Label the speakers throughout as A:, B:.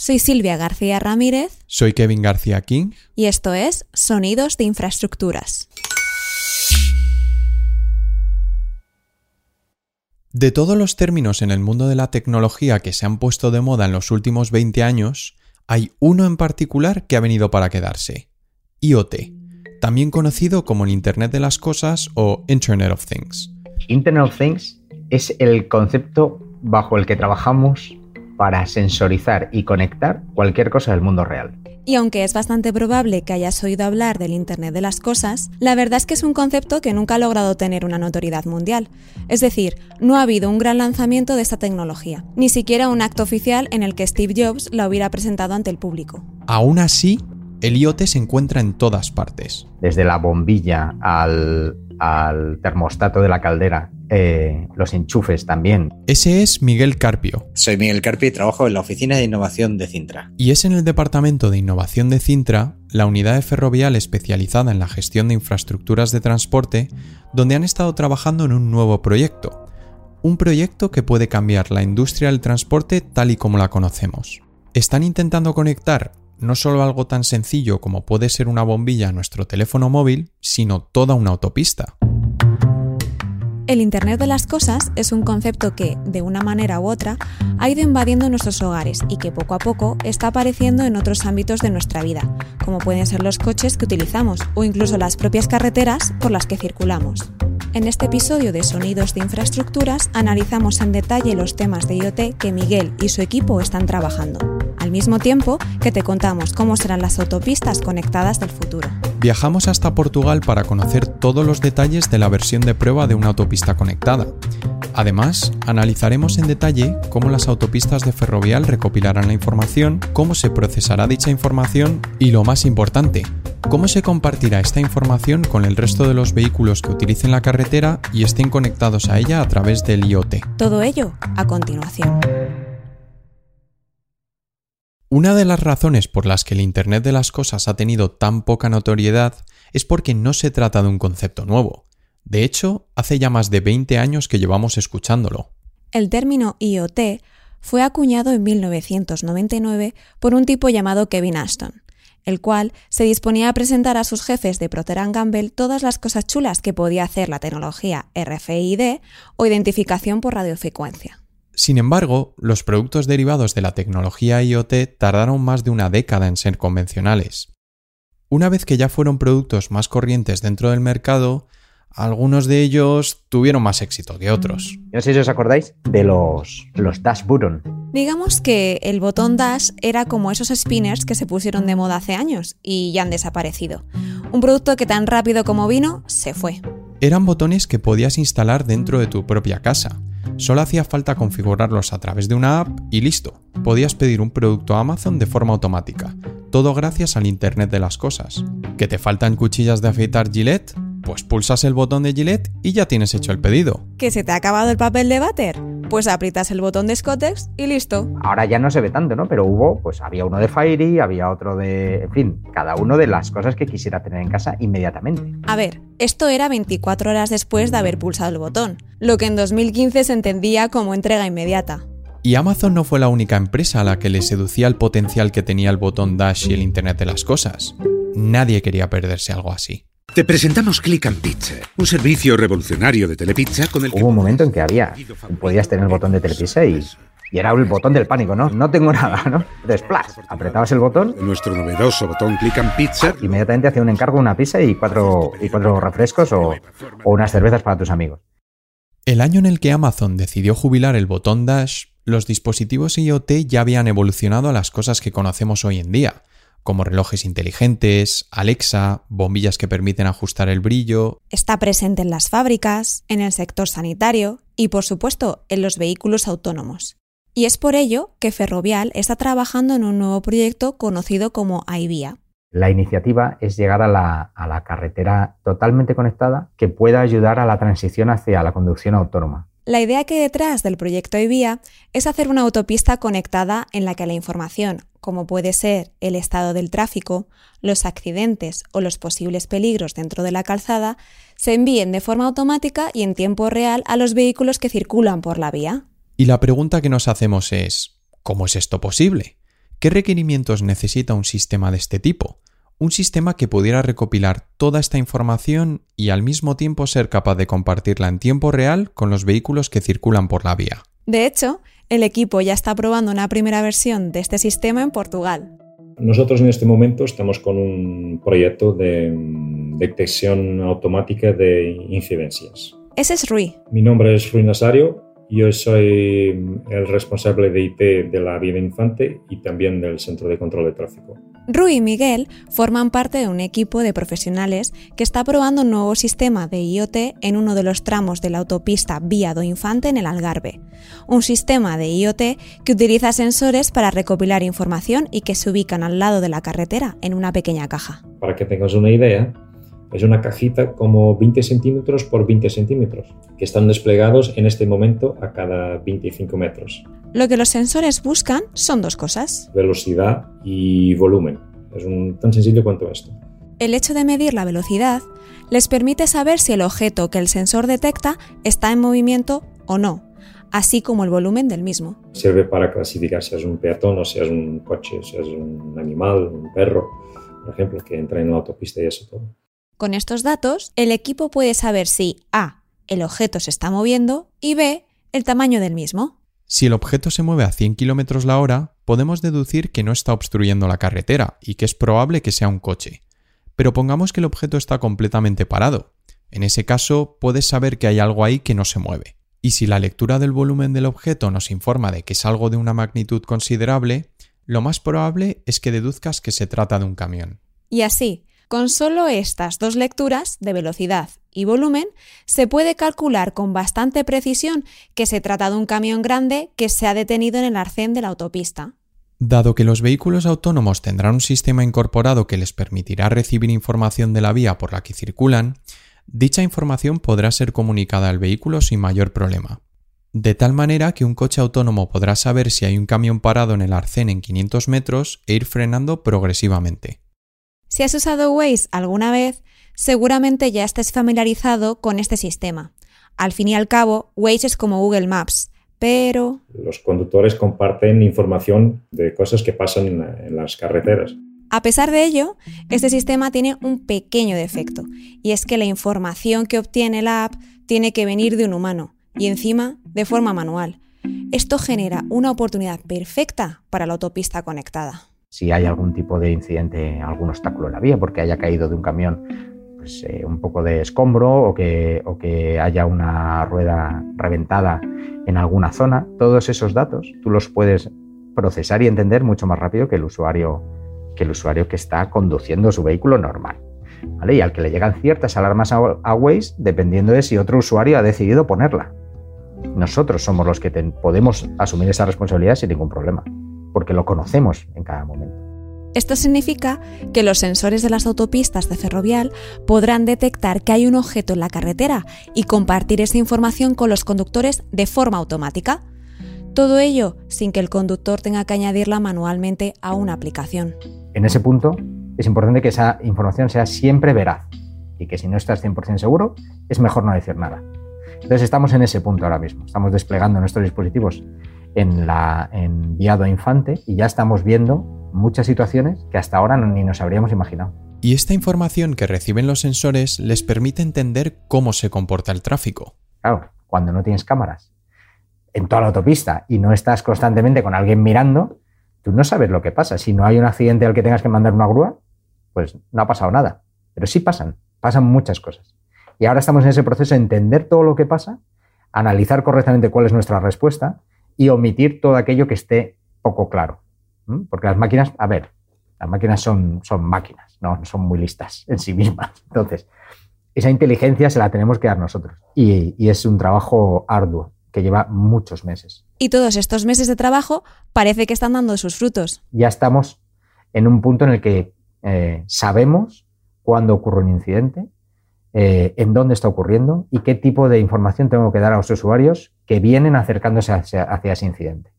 A: Soy Silvia García Ramírez.
B: Soy Kevin García King.
A: Y esto es Sonidos de Infraestructuras.
B: De todos los términos en el mundo de la tecnología que se han puesto de moda en los últimos 20 años, hay uno en particular que ha venido para quedarse. IoT, también conocido como el Internet de las Cosas o Internet of Things.
C: Internet of Things es el concepto bajo el que trabajamos para sensorizar y conectar cualquier cosa del mundo real.
A: Y aunque es bastante probable que hayas oído hablar del Internet de las Cosas, la verdad es que es un concepto que nunca ha logrado tener una notoriedad mundial. Es decir, no ha habido un gran lanzamiento de esta tecnología, ni siquiera un acto oficial en el que Steve Jobs la hubiera presentado ante el público.
B: Aún así, el IoT se encuentra en todas partes.
C: Desde la bombilla al, al termostato de la caldera, eh, los enchufes también.
B: Ese es Miguel Carpio.
D: Soy Miguel Carpio y trabajo en la Oficina de Innovación de Cintra.
B: Y es en el Departamento de Innovación de Cintra, la unidad de ferrovial especializada en la gestión de infraestructuras de transporte, donde han estado trabajando en un nuevo proyecto. Un proyecto que puede cambiar la industria del transporte tal y como la conocemos. Están intentando conectar no solo algo tan sencillo como puede ser una bombilla a nuestro teléfono móvil, sino toda una autopista.
A: El Internet de las Cosas es un concepto que, de una manera u otra, ha ido invadiendo nuestros hogares y que poco a poco está apareciendo en otros ámbitos de nuestra vida, como pueden ser los coches que utilizamos o incluso las propias carreteras por las que circulamos. En este episodio de Sonidos de Infraestructuras analizamos en detalle los temas de IoT que Miguel y su equipo están trabajando, al mismo tiempo que te contamos cómo serán las autopistas conectadas del futuro.
B: Viajamos hasta Portugal para conocer todos los detalles de la versión de prueba de una autopista conectada. Además, analizaremos en detalle cómo las autopistas de ferrovial recopilarán la información, cómo se procesará dicha información y, lo más importante, cómo se compartirá esta información con el resto de los vehículos que utilicen la carretera y estén conectados a ella a través del IoT.
A: Todo ello a continuación.
B: Una de las razones por las que el Internet de las Cosas ha tenido tan poca notoriedad es porque no se trata de un concepto nuevo. De hecho, hace ya más de 20 años que llevamos escuchándolo.
A: El término IoT fue acuñado en 1999 por un tipo llamado Kevin Ashton, el cual se disponía a presentar a sus jefes de Procter Gamble todas las cosas chulas que podía hacer la tecnología RFID o identificación por radiofrecuencia.
B: Sin embargo, los productos derivados de la tecnología IoT tardaron más de una década en ser convencionales. Una vez que ya fueron productos más corrientes dentro del mercado, algunos de ellos tuvieron más éxito que otros.
C: No sé si os acordáis de los, los Dash Button.
A: Digamos que el botón Dash era como esos spinners que se pusieron de moda hace años y ya han desaparecido. Un producto que tan rápido como vino se fue.
B: Eran botones que podías instalar dentro de tu propia casa Solo hacía falta configurarlos a través de una app y listo. Podías pedir un producto a Amazon de forma automática. Todo gracias al Internet de las Cosas. ¿Que te faltan cuchillas de afeitar Gillette? Pues pulsas el botón de Gillette y ya tienes hecho el pedido.
A: ¿Que se te ha acabado el papel de váter? Pues aprietas el botón de Scottex y listo.
C: Ahora ya no se ve tanto, ¿no? Pero hubo, pues había uno de Fairy, había otro de. En fin, cada uno de las cosas que quisiera tener en casa inmediatamente.
A: A ver, esto era 24 horas después de haber pulsado el botón, lo que en 2015 se entendía como entrega inmediata.
B: Y Amazon no fue la única empresa a la que le seducía el potencial que tenía el botón Dash y el Internet de las Cosas. Nadie quería perderse algo así.
E: Te presentamos Click and Pizza, un servicio revolucionario de Telepizza con el que...
C: Hubo un momento en que había, podías tener el botón de Telepizza y, y era el botón del pánico, ¿no? No tengo nada, ¿no? Entonces, apretabas el botón.
E: Nuestro novedoso botón Click and Pizza.
C: Inmediatamente hacía un encargo, una pizza y cuatro, y cuatro refrescos o, o unas cervezas para tus amigos.
B: El año en el que Amazon decidió jubilar el botón Dash, los dispositivos IoT ya habían evolucionado a las cosas que conocemos hoy en día como relojes inteligentes, Alexa, bombillas que permiten ajustar el brillo.
A: Está presente en las fábricas, en el sector sanitario y, por supuesto, en los vehículos autónomos. Y es por ello que Ferrovial está trabajando en un nuevo proyecto conocido como iVia.
C: La iniciativa es llegar a la, a la carretera totalmente conectada que pueda ayudar a la transición hacia la conducción autónoma.
A: La idea que hay detrás del proyecto IVIA es hacer una autopista conectada en la que la información, como puede ser el estado del tráfico, los accidentes o los posibles peligros dentro de la calzada, se envíen de forma automática y en tiempo real a los vehículos que circulan por la vía.
B: Y la pregunta que nos hacemos es, ¿cómo es esto posible? ¿Qué requerimientos necesita un sistema de este tipo? Un sistema que pudiera recopilar toda esta información y al mismo tiempo ser capaz de compartirla en tiempo real con los vehículos que circulan por la vía.
A: De hecho, el equipo ya está probando una primera versión de este sistema en Portugal.
F: Nosotros en este momento estamos con un proyecto de mm, detección automática de incidencias.
A: Ese es Rui.
F: Mi nombre es Rui Nazario. Yo soy el responsable de IT de la Vida Infante y también del Centro de Control de Tráfico.
A: Rui y Miguel forman parte de un equipo de profesionales que está probando un nuevo sistema de IoT en uno de los tramos de la autopista Vía do Infante en el Algarve. Un sistema de IoT que utiliza sensores para recopilar información y que se ubican al lado de la carretera en una pequeña caja.
F: Para que tengas una idea, es una cajita como 20 centímetros por 20 centímetros, que están desplegados en este momento a cada 25 metros.
A: Lo que los sensores buscan son dos cosas.
F: Velocidad y volumen. Es un, tan sencillo cuanto esto.
A: El hecho de medir la velocidad les permite saber si el objeto que el sensor detecta está en movimiento o no, así como el volumen del mismo.
F: Sirve para clasificar si es un peatón o si es un coche, si es un animal, un perro, por ejemplo, que entra en la autopista y eso todo.
A: Con estos datos, el equipo puede saber si A. el objeto se está moviendo y B. el tamaño del mismo.
B: Si el objeto se mueve a 100 km la hora, podemos deducir que no está obstruyendo la carretera y que es probable que sea un coche. Pero pongamos que el objeto está completamente parado. En ese caso, puedes saber que hay algo ahí que no se mueve. Y si la lectura del volumen del objeto nos informa de que es algo de una magnitud considerable, lo más probable es que deduzcas que se trata de un camión.
A: Y así, con solo estas dos lecturas de velocidad y volumen, se puede calcular con bastante precisión que se trata de un camión grande que se ha detenido en el arcén de la autopista.
B: Dado que los vehículos autónomos tendrán un sistema incorporado que les permitirá recibir información de la vía por la que circulan, dicha información podrá ser comunicada al vehículo sin mayor problema. De tal manera que un coche autónomo podrá saber si hay un camión parado en el arcén en 500 metros e ir frenando progresivamente.
A: Si has usado Waze alguna vez, seguramente ya estés familiarizado con este sistema. Al fin y al cabo, Waze es como Google Maps, pero...
F: Los conductores comparten información de cosas que pasan en las carreteras.
A: A pesar de ello, este sistema tiene un pequeño defecto, y es que la información que obtiene la app tiene que venir de un humano, y encima de forma manual. Esto genera una oportunidad perfecta para la autopista conectada
C: si hay algún tipo de incidente, algún obstáculo en la vía, porque haya caído de un camión pues, eh, un poco de escombro o que, o que haya una rueda reventada en alguna zona, todos esos datos tú los puedes procesar y entender mucho más rápido que el usuario que, el usuario que está conduciendo su vehículo normal. ¿vale? Y al que le llegan ciertas alarmas a, Waze dependiendo de si otro usuario ha decidido ponerla. Nosotros somos los que podemos asumir esa responsabilidad sin ningún problema porque lo conocemos en cada momento.
A: Esto significa que los sensores de las autopistas de ferrovial podrán detectar que hay un objeto en la carretera y compartir esa información con los conductores de forma automática. Todo ello sin que el conductor tenga que añadirla manualmente a una aplicación.
C: En ese punto es importante que esa información sea siempre veraz y que si no estás 100% seguro es mejor no decir nada. Entonces estamos en ese punto ahora mismo. Estamos desplegando nuestros dispositivos en, la, enviado a Infante y ya estamos viendo muchas situaciones que hasta ahora ni nos habríamos imaginado.
B: Y esta información que reciben los sensores les permite entender cómo se comporta el tráfico.
C: Claro, cuando no tienes cámaras en toda la autopista y no estás constantemente con alguien mirando, tú no sabes lo que pasa. Si no hay un accidente al que tengas que mandar una grúa, pues no ha pasado nada. Pero sí pasan, pasan muchas cosas. Y ahora estamos en ese proceso de entender todo lo que pasa, analizar correctamente cuál es nuestra respuesta y omitir todo aquello que esté poco claro. Porque las máquinas, a ver, las máquinas son, son máquinas, no son muy listas en sí mismas. Entonces, esa inteligencia se la tenemos que dar nosotros. Y, es un trabajo arduo que lleva muchos meses.
A: Y todos estos meses de trabajo parece que están dando sus frutos.
C: Ya estamos en un punto en el que eh, sabemos cuándo ocurre un incidente, eh, en dónde está ocurriendo y qué tipo de información tengo que dar a los usuarios que vienen acercándose hacia, hacia ese incidente.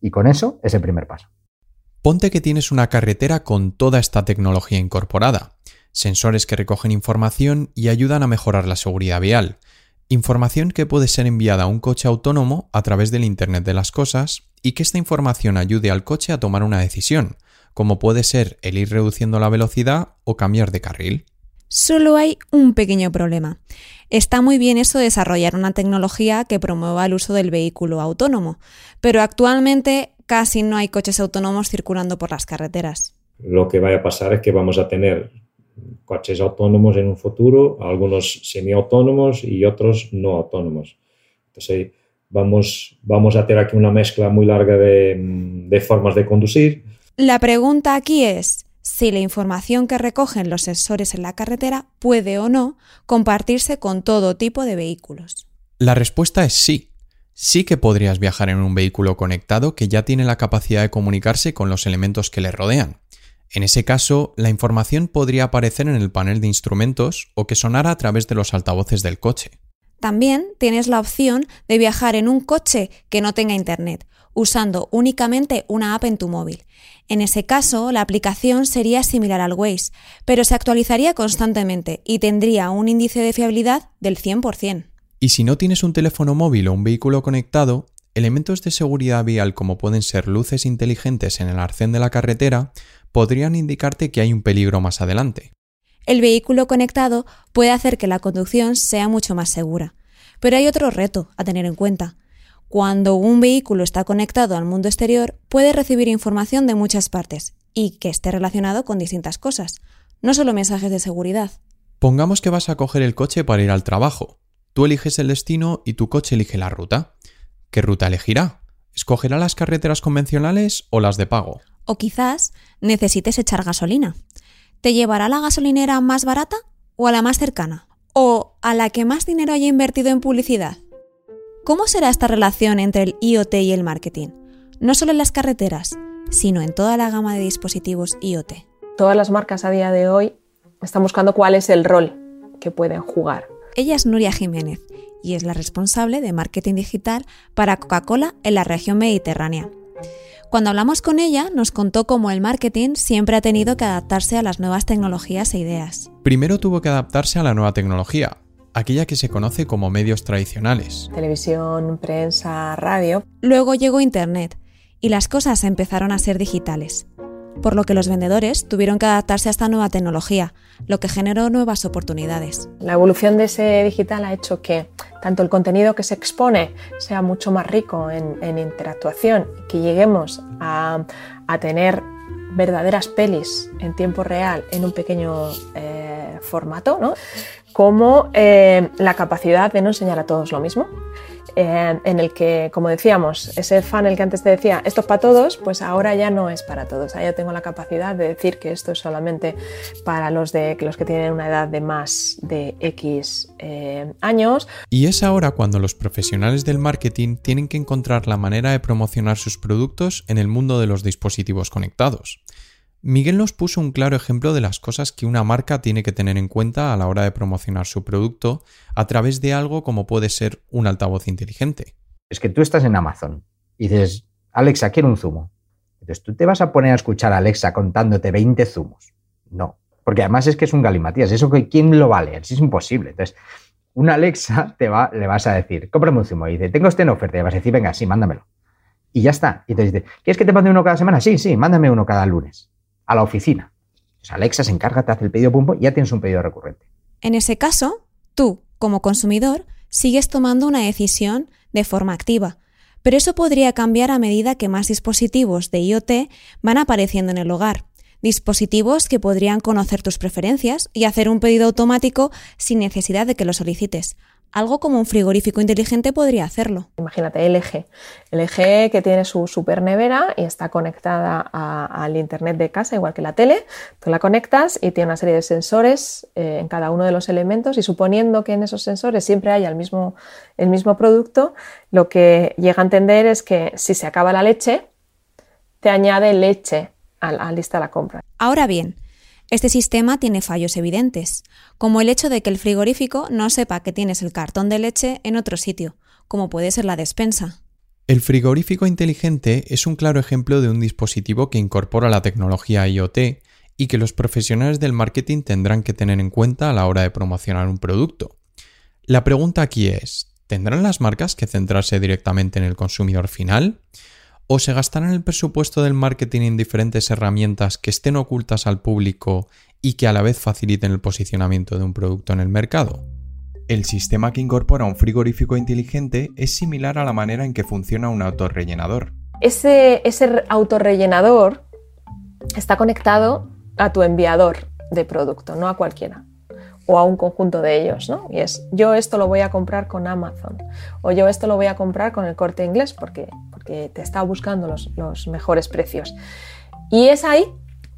C: Y con eso es el primer paso.
B: Ponte que tienes una carretera con toda esta tecnología incorporada, sensores que recogen información y ayudan a mejorar la seguridad vial, información que puede ser enviada a un coche autónomo a través del Internet de las Cosas y que esta información ayude al coche a tomar una decisión, como puede ser el ir reduciendo la velocidad o cambiar de carril.
A: Solo hay un pequeño problema. Está muy bien eso de desarrollar una tecnología que promueva el uso del vehículo autónomo, pero actualmente casi no hay coches autónomos circulando por las carreteras.
F: Lo que vaya a pasar es que vamos a tener coches autónomos en un futuro, algunos semiautónomos y otros no autónomos. Entonces, vamos, vamos a tener aquí una mezcla muy larga de, de formas de conducir.
A: La pregunta aquí es, si la información que recogen los sensores en la carretera puede o no compartirse con todo tipo de vehículos.
B: La respuesta es sí. Sí que podrías viajar en un vehículo conectado que ya tiene la capacidad de comunicarse con los elementos que le rodean. En ese caso, la información podría aparecer en el panel de instrumentos o que sonara a través de los altavoces del coche.
A: También tienes la opción de viajar en un coche que no tenga internet, usando únicamente una app en tu móvil. En ese caso, la aplicación sería similar al Waze, pero se actualizaría constantemente y tendría un índice de fiabilidad del 100%.
B: Y si no tienes un teléfono móvil o un vehículo conectado, elementos de seguridad vial como pueden ser luces inteligentes en el arcén de la carretera podrían indicarte que hay un peligro más adelante.
A: El vehículo conectado puede hacer que la conducción sea mucho más segura. Pero hay otro reto a tener en cuenta. Cuando un vehículo está conectado al mundo exterior, puede recibir información de muchas partes y que esté relacionado con distintas cosas, no solo mensajes de seguridad.
B: Pongamos que vas a coger el coche para ir al trabajo. Tú eliges el destino y tu coche elige la ruta. ¿Qué ruta elegirá? ¿Escogerá las carreteras convencionales o las de pago?
A: O quizás necesites echar gasolina. ¿Te llevará a la gasolinera más barata o a la más cercana? ¿O a la que más dinero haya invertido en publicidad? ¿Cómo será esta relación entre el IoT y el marketing? No solo en las carreteras, sino en toda la gama de dispositivos IoT.
G: Todas las marcas a día de hoy están buscando cuál es el rol que pueden jugar.
A: Ella es Nuria Jiménez y es la responsable de marketing digital para Coca-Cola en la región mediterránea. Cuando hablamos con ella, nos contó cómo el marketing siempre ha tenido que adaptarse a las nuevas tecnologías e ideas.
B: Primero tuvo que adaptarse a la nueva tecnología, aquella que se conoce como medios tradicionales.
G: Televisión, prensa, radio.
A: Luego llegó Internet y las cosas empezaron a ser digitales, por lo que los vendedores tuvieron que adaptarse a esta nueva tecnología, lo que generó nuevas oportunidades.
G: La evolución de ese digital ha hecho que tanto el contenido que se expone sea mucho más rico en, interactuación, que lleguemos a, tener verdaderas pelis en tiempo real en un pequeño eh, formato, ¿no? como eh, la capacidad de no enseñar a todos lo mismo, eh, en el que, como decíamos, ese funnel que antes te decía, esto es para todos, pues ahora ya no es para todos. Ahora yo tengo la capacidad de decir que esto es solamente para los, de, los que tienen una edad de más de X eh, años.
B: Y es ahora cuando los profesionales del marketing tienen que encontrar la manera de promocionar sus productos en el mundo de los dispositivos conectados. Miguel nos puso un claro ejemplo de las cosas que una marca tiene que tener en cuenta a la hora de promocionar su producto a través de algo como puede ser un altavoz inteligente.
C: Es que tú estás en Amazon y dices, Alexa, quiero un zumo. Entonces tú te vas a poner a escuchar a Alexa contándote 20 zumos. No, porque además es que es un galimatías. Eso quién lo va a leer, es imposible. Entonces, una Alexa te va, le vas a decir, cómprame un zumo. Y dice, tengo este en oferta. Y vas a decir, venga, sí, mándamelo. Y ya está. Y te dice, ¿quieres que te mande uno cada semana? Sí, sí, mándame uno cada lunes a la oficina. Alexa se encarga, te hace el pedido pumpo y ya tienes un pedido recurrente.
A: En ese caso, tú, como consumidor, sigues tomando una decisión de forma activa, pero eso podría cambiar a medida que más dispositivos de IoT van apareciendo en el hogar. Dispositivos que podrían conocer tus preferencias y hacer un pedido automático sin necesidad de que lo solicites, algo como un frigorífico inteligente podría hacerlo.
G: Imagínate LG. LG que tiene su super nevera y está conectada al internet de casa, igual que la tele. Tú la conectas y tiene una serie de sensores eh, en cada uno de los elementos y suponiendo que en esos sensores siempre haya el mismo, el mismo producto, lo que llega a entender es que si se acaba la leche, te añade leche a la lista de la compra.
A: Ahora bien, este sistema tiene fallos evidentes, como el hecho de que el frigorífico no sepa que tienes el cartón de leche en otro sitio, como puede ser la despensa.
B: El frigorífico inteligente es un claro ejemplo de un dispositivo que incorpora la tecnología IoT y que los profesionales del marketing tendrán que tener en cuenta a la hora de promocionar un producto. La pregunta aquí es, ¿tendrán las marcas que centrarse directamente en el consumidor final? ¿O se gastarán el presupuesto del marketing en diferentes herramientas que estén ocultas al público y que a la vez faciliten el posicionamiento de un producto en el mercado? El sistema que incorpora un frigorífico inteligente es similar a la manera en que funciona un autorrellenador.
G: Ese, ese autorrellenador está conectado a tu enviador de producto, no a cualquiera o a un conjunto de ellos, ¿no? Y es, yo esto lo voy a comprar con Amazon o yo esto lo voy a comprar con el corte inglés porque, porque te está buscando los, los mejores precios. Y es ahí,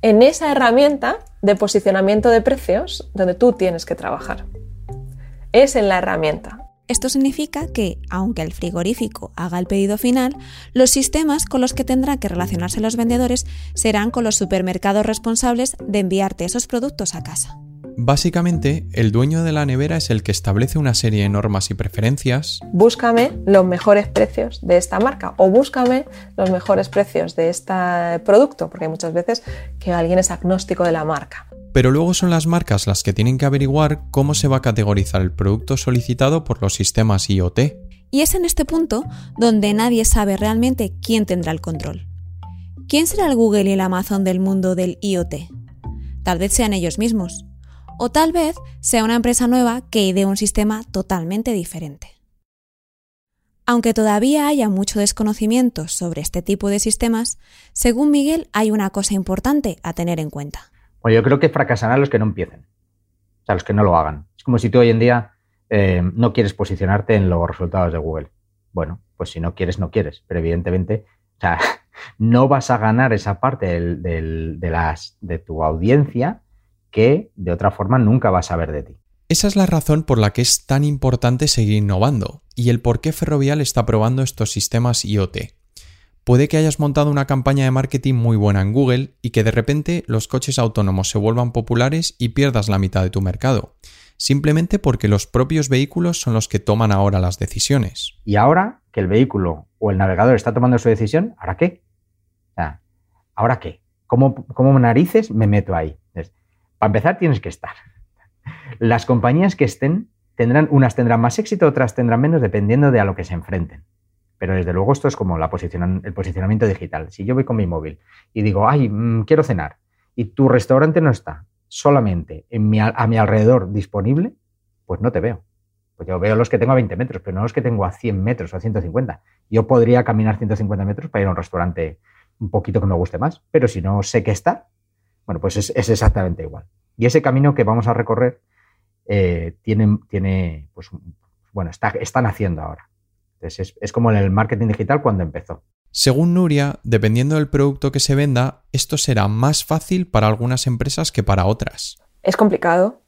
G: en esa herramienta de posicionamiento de precios, donde tú tienes que trabajar es en la herramienta.
A: Esto significa que, aunque el frigorífico haga el pedido final, los sistemas con los que tendrán que relacionarse los vendedores serán con los supermercados responsables de enviarte esos productos a casa.
B: Básicamente, el dueño de la nevera es el que establece una serie de normas y preferencias.
G: Búscame los mejores precios de esta marca o búscame los mejores precios de este producto, porque hay muchas veces que alguien es agnóstico de la marca.
B: Pero luego son las marcas las que tienen que averiguar cómo se va a categorizar el producto solicitado por los sistemas IoT.
A: Y es en este punto donde nadie sabe realmente quién tendrá el control. ¿Quién será el Google y el Amazon del mundo del IoT? Tal vez sean ellos mismos. O tal vez sea una empresa nueva que idee un sistema totalmente diferente. Aunque todavía haya mucho desconocimiento sobre este tipo de sistemas, según Miguel hay una cosa importante a tener en cuenta.
C: Bueno, yo creo que fracasarán los que no empiecen, o sea, los que no lo hagan. Es como si tú hoy en día eh, no quieres posicionarte en los resultados de Google. Bueno, pues si no quieres, no quieres, pero evidentemente, o sea, no vas a ganar esa parte de, de tu audiencia que de otra forma nunca vas a ver de ti.
B: Esa es la razón por la que es tan importante seguir innovando y el por qué Ferrovial está probando estos sistemas IoT. Puede que hayas montado una campaña de marketing muy buena en Google y que de repente los coches autónomos se vuelvan populares y pierdas la mitad de tu mercado, simplemente porque los propios vehículos son los que toman ahora las decisiones.
C: Y ahora que el vehículo o el navegador está tomando su decisión, ¿ahora qué? ¿Ahora qué? ¿Cómo, ¿Cómo, narices me meto ahí? Para empezar tienes que estar. Las compañías que estén tendrán, unas tendrán más éxito, otras tendrán menos, dependiendo de a lo que se enfrenten. Pero desde luego esto es como la el posicionamiento digital. Si yo voy con mi móvil y digo, ay, mm, quiero cenar, y tu restaurante no está solamente en mi, a mi alrededor disponible, pues no te veo. Pues yo veo los que tengo a 20 metros, pero no los que tengo a 100 metros o a 150. Yo podría caminar 150 metros para ir a un restaurante un poquito que me guste más, pero si no sé qué está, bueno, pues es, exactamente igual. Y ese camino que vamos a recorrer eh, tiene, tiene, pues, bueno, está, están haciendo ahora es, como en el marketing digital cuando empezó.
B: Según Nuria, dependiendo del producto que se venda, esto será más fácil para algunas empresas que para otras.
G: Es complicado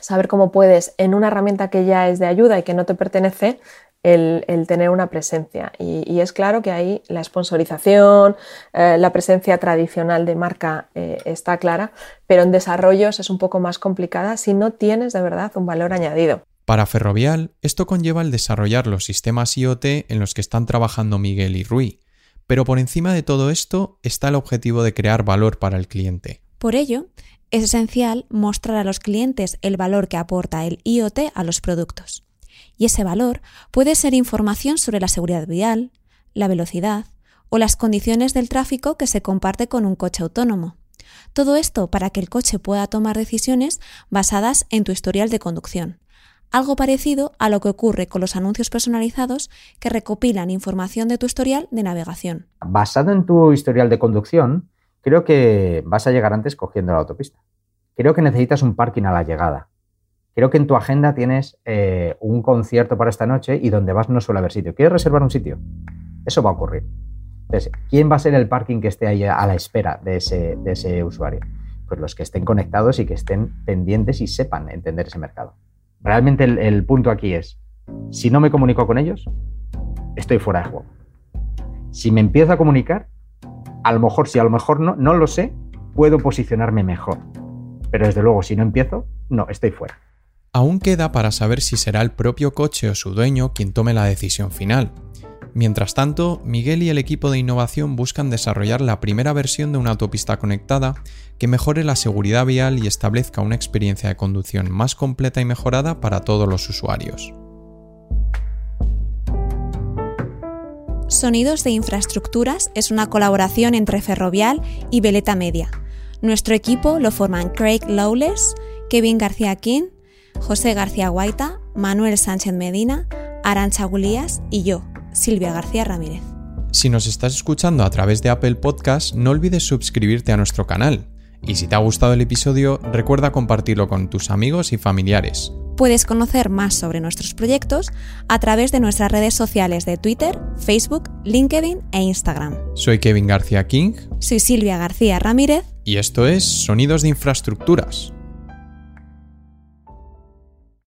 G: saber cómo puedes, en una herramienta que ya es de ayuda y que no te pertenece, el, tener una presencia. Y, es claro que ahí la sponsorización, eh, la presencia tradicional de marca eh, está clara, pero en desarrollos es un poco más complicada si no tienes de verdad un valor añadido.
B: Para Ferrovial, esto conlleva el desarrollar los sistemas IoT en los que están trabajando Miguel y Rui, pero por encima de todo esto está el objetivo de crear valor para el cliente.
A: Por ello, es esencial mostrar a los clientes el valor que aporta el IoT a los productos. Y ese valor puede ser información sobre la seguridad vial, la velocidad o las condiciones del tráfico que se comparte con un coche autónomo. Todo esto para que el coche pueda tomar decisiones basadas en tu historial de conducción, algo parecido a lo que ocurre con los anuncios personalizados que recopilan información de tu historial de navegación.
C: Basado en tu historial de conducción, creo que vas a llegar antes cogiendo la autopista. Creo que necesitas un parking a la llegada. Creo que en tu agenda tienes eh, un concierto para esta noche y donde vas no suele haber sitio. ¿Quieres reservar un sitio? Eso va a ocurrir. Entonces, ¿quién va a ser el parking que esté ahí a la espera de ese, de ese usuario? Pues los que estén conectados y que estén pendientes y sepan entender ese mercado. Realmente el, punto aquí es, si no me comunico con ellos, estoy fuera de juego. Si me empiezo a comunicar, a lo mejor, si a lo mejor no, no lo sé, puedo posicionarme mejor. Pero desde luego, si no empiezo, no, estoy fuera.
B: Aún queda para saber si será el propio coche o su dueño quien tome la decisión final. Mientras tanto, Miguel y el equipo de innovación buscan desarrollar la primera versión de una autopista conectada que mejore la seguridad vial y establezca una experiencia de conducción más completa y mejorada para todos los usuarios.
A: Sonidos de Infraestructuras es una colaboración entre Ferrovial y Veleta Media. Nuestro equipo lo forman Craig Lawless, Kevin García King, José García Guaita, Manuel Sánchez Medina, Arancha Gulías y yo, Silvia García Ramírez.
B: Si nos estás escuchando a través de Apple Podcast, no olvides suscribirte a nuestro canal. Y si te ha gustado el episodio, recuerda compartirlo con tus amigos y familiares.
A: Puedes conocer más sobre nuestros proyectos a través de nuestras redes sociales de Twitter, Facebook, LinkedIn e Instagram.
B: Soy Kevin García King.
A: Soy Silvia García Ramírez.
B: Y esto es Sonidos de Infraestructuras.